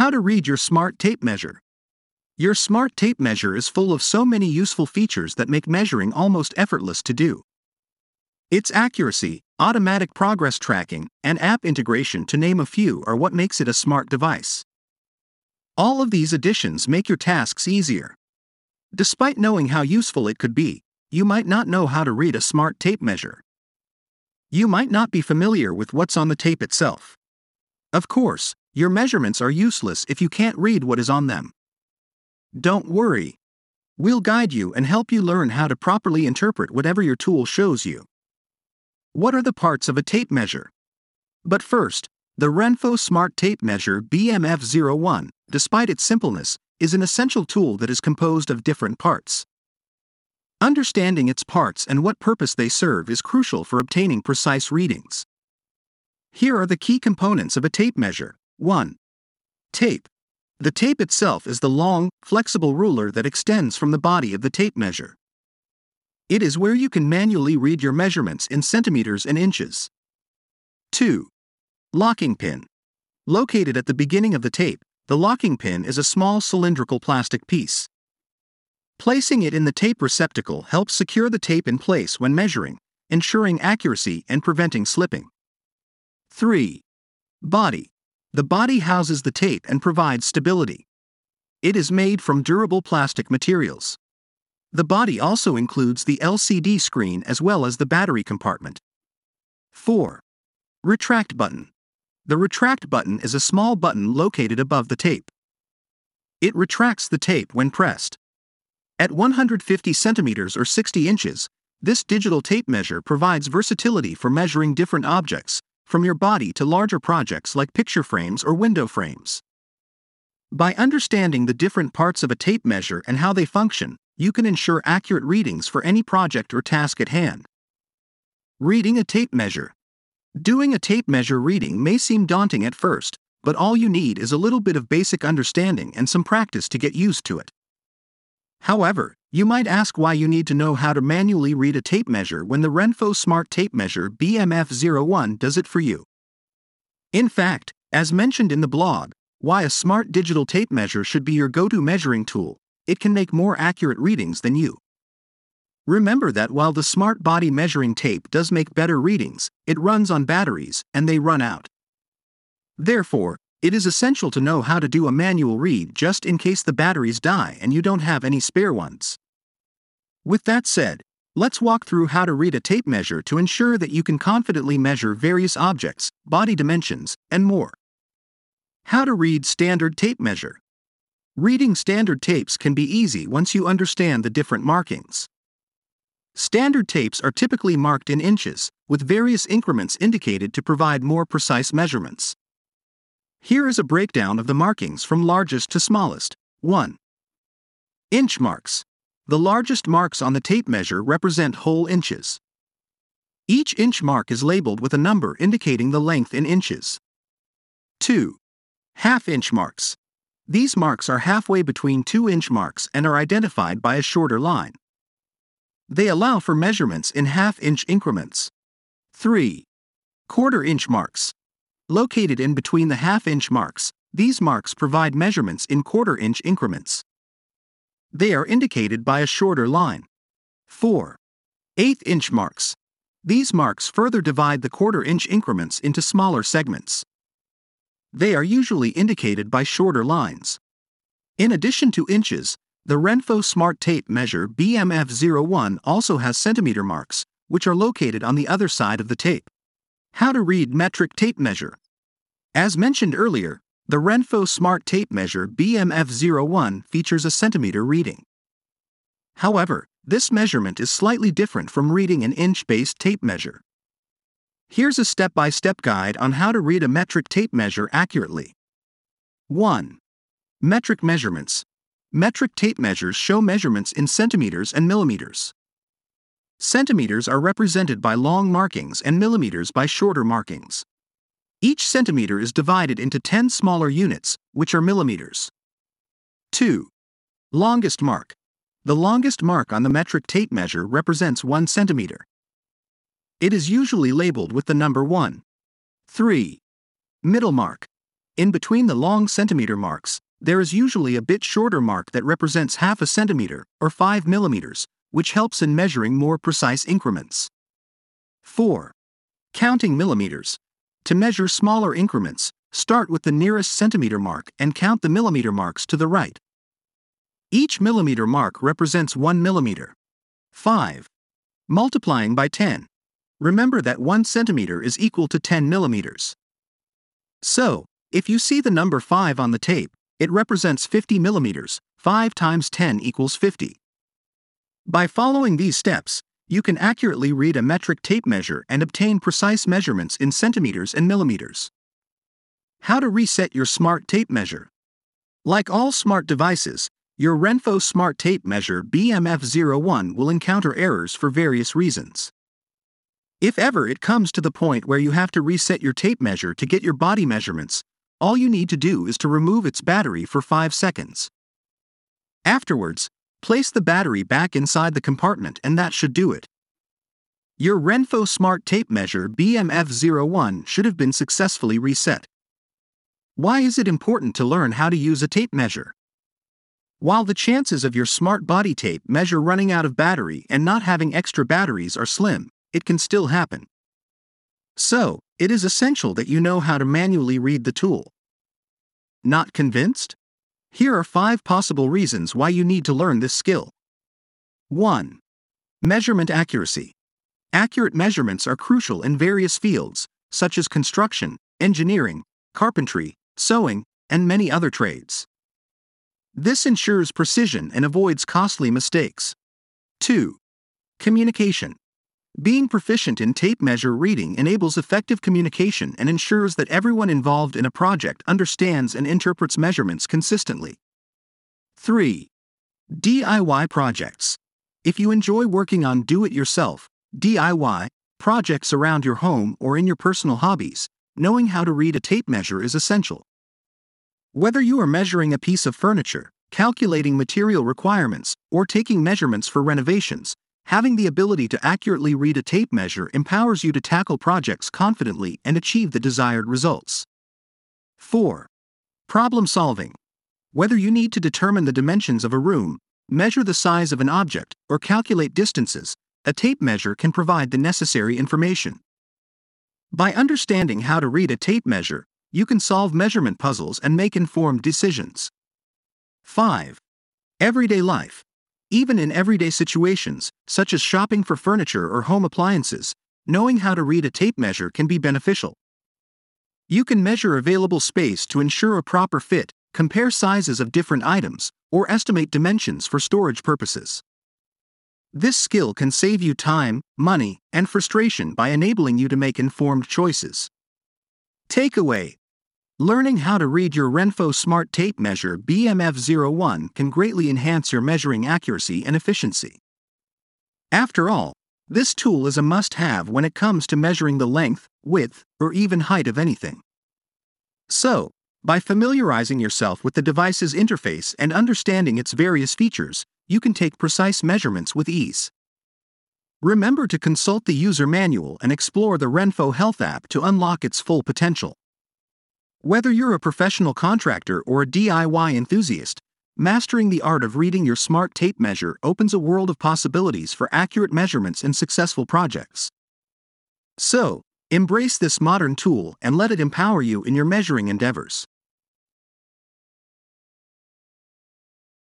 How to read your smart tape measure. Your smart tape measure is full of so many useful features that make measuring almost effortless to do. Its accuracy, automatic progress tracking, and app integration, to name a few, are what makes it a smart device. All of these additions make your tasks easier. Despite knowing how useful it could be, you might not know how to read a smart tape measure. You might not be familiar with what's on the tape itself. Of course, your measurements are useless if you can't read what is on them. Don't worry. We'll guide you and help you learn how to properly interpret whatever your tool shows you. What are the parts of a tape measure? But first, the Renpho Smart Tape Measure BMF01, despite its simpleness, is an essential tool that is composed of different parts. Understanding its parts and what purpose they serve is crucial for obtaining precise readings. Here are the key components of a tape measure. 1. Tape. The tape itself is the long, flexible ruler that extends from the body of the tape measure. It is where you can manually read your measurements in centimeters and inches. 2. Locking pin. Located at the beginning of the tape, the locking pin is a small cylindrical plastic piece. Placing it in the tape receptacle helps secure the tape in place when measuring, ensuring accuracy and preventing slipping. 3. Body. The body houses the tape and provides stability. It is made from durable plastic materials. The body also includes the LCD screen as well as the battery compartment. 4. Retract button. The retract button is a small button located above the tape. It retracts the tape when pressed. At 150 centimeters or 60 inches, this digital tape measure provides versatility for measuring different objects, from your body to larger projects like picture frames or window frames. By understanding the different parts of a tape measure and how they function, you can ensure accurate readings for any project or task at hand. Reading a tape measure. Doing a tape measure reading may seem daunting at first, but all you need is a little bit of basic understanding and some practice to get used to it. However, you might ask why you need to know how to manually read a tape measure when the Renpho Smart Tape Measure BMF01 does it for you. In fact, as mentioned in the blog, why a smart digital tape measure should be your go to measuring tool, it can make more accurate readings than you. Remember that while the smart body measuring tape does make better readings, it runs on batteries and they run out. Therefore, it is essential to know how to do a manual read just in case the batteries die and you don't have any spare ones. With that said, let's walk through how to read a tape measure to ensure that you can confidently measure various objects, body dimensions, and more. How to read standard tape measure. Reading standard tapes can be easy once you understand the different markings. Standard tapes are typically marked in inches, with various increments indicated to provide more precise measurements. Here is a breakdown of the markings from largest to smallest. 1. Inch marks. The largest marks on the tape measure represent whole inches. Each inch mark is labeled with a number indicating the length in inches. 2. Half inch marks. These marks are halfway between 2 inch marks and are identified by a shorter line. They allow for measurements in half inch increments. 3. Quarter inch marks. Located in between the half inch marks, these marks provide measurements in quarter inch increments. They are indicated by a shorter line. 4. Eighth inch marks. These marks further divide the quarter inch increments into smaller segments. They are usually indicated by shorter lines. In addition to inches, the Renpho Smart Tape Measure BMF01 also has centimeter marks, which are located on the other side of the tape. How to read metric tape measure. As mentioned earlier, the Renpho Smart Tape Measure BMF01 features a centimeter reading. However, this measurement is slightly different from reading an inch based tape measure. Here's a step by step guide on how to read a metric tape measure accurately. 1. Metric measurements. Metric tape measures show measurements in centimeters and millimeters. Centimeters are represented by long markings and millimeters by shorter markings. Each centimeter is divided into 10 smaller units, which are millimeters. 2. Longest mark. The longest mark on the metric tape measure represents 1 centimeter. It is usually labeled with the number 1. 3. Middle mark. In between the long centimeter marks, there is usually a bit shorter mark that represents half a centimeter or 5 millimeters, which helps in measuring more precise increments. 4. Counting millimeters. To measure smaller increments, start with the nearest centimeter mark and count the millimeter marks to the right. Each millimeter mark represents 1 millimeter. 5. Multiplying by 10. Remember that 1 centimeter is equal to 10 millimeters. So, if you see the number 5 on the tape, it represents 50 millimeters, 5 times 10 equals 50. By following these steps, you can accurately read a metric tape measure and obtain precise measurements in centimeters and millimeters. How to reset your smart tape measure. Like all smart devices, your Renpho Smart Tape Measure BMF01 will encounter errors for various reasons. If ever it comes to the point where you have to reset your tape measure to get your body measurements, all you need to do is to remove its battery for 5 seconds. Afterwards, place the battery back inside the compartment and that should do it. Your Renpho Smart Tape Measure BMF01 should have been successfully reset. Why is it important to learn how to use a tape measure? While the chances of your smart body tape measure running out of battery and not having extra batteries are slim, it can still happen. So, it is essential that you know how to manually read the tool. Not convinced? Here are five possible reasons why you need to learn this skill. 1. Measurement accuracy. Accurate measurements are crucial in various fields, such as construction, engineering, carpentry, sewing, and many other trades. This ensures precision and avoids costly mistakes. 2. Communication. Being proficient in tape measure reading enables effective communication and ensures that everyone involved in a project understands and interprets measurements consistently. 3. DIY projects. If you enjoy working on do it yourself, DIY, projects around your home or in your personal hobbies, knowing how to read a tape measure is essential. Whether you are measuring a piece of furniture, calculating material requirements, or taking measurements for renovations, having the ability to accurately read a tape measure empowers you to tackle projects confidently and achieve the desired results. 4. Problem solving. Whether you need to determine the dimensions of a room, measure the size of an object, or calculate distances, a tape measure can provide the necessary information. By understanding how to read a tape measure, you can solve measurement puzzles and make informed decisions. 5. Everyday life. Even in everyday situations, such as shopping for furniture or home appliances, knowing how to read a tape measure can be beneficial. You can measure available space to ensure a proper fit, compare sizes of different items, or estimate dimensions for storage purposes. This skill can save you time, money, and frustration by enabling you to make informed choices. Takeaway Learning how to read your Renpho Smart Tape Measure BMF01 can greatly enhance your measuring accuracy and efficiency. After all, this tool is a must have when it comes to measuring the length, width, or even height of anything. So, by familiarizing yourself with the device's interface and understanding its various features, you can take precise measurements with ease. Remember to consult the user manual and explore the Renpho Health app to unlock its full potential. Whether you're a professional contractor or a DIY enthusiast, mastering the art of reading your smart tape measure opens a world of possibilities for accurate measurements and successful projects. So, embrace this modern tool and let it empower you in your measuring endeavors.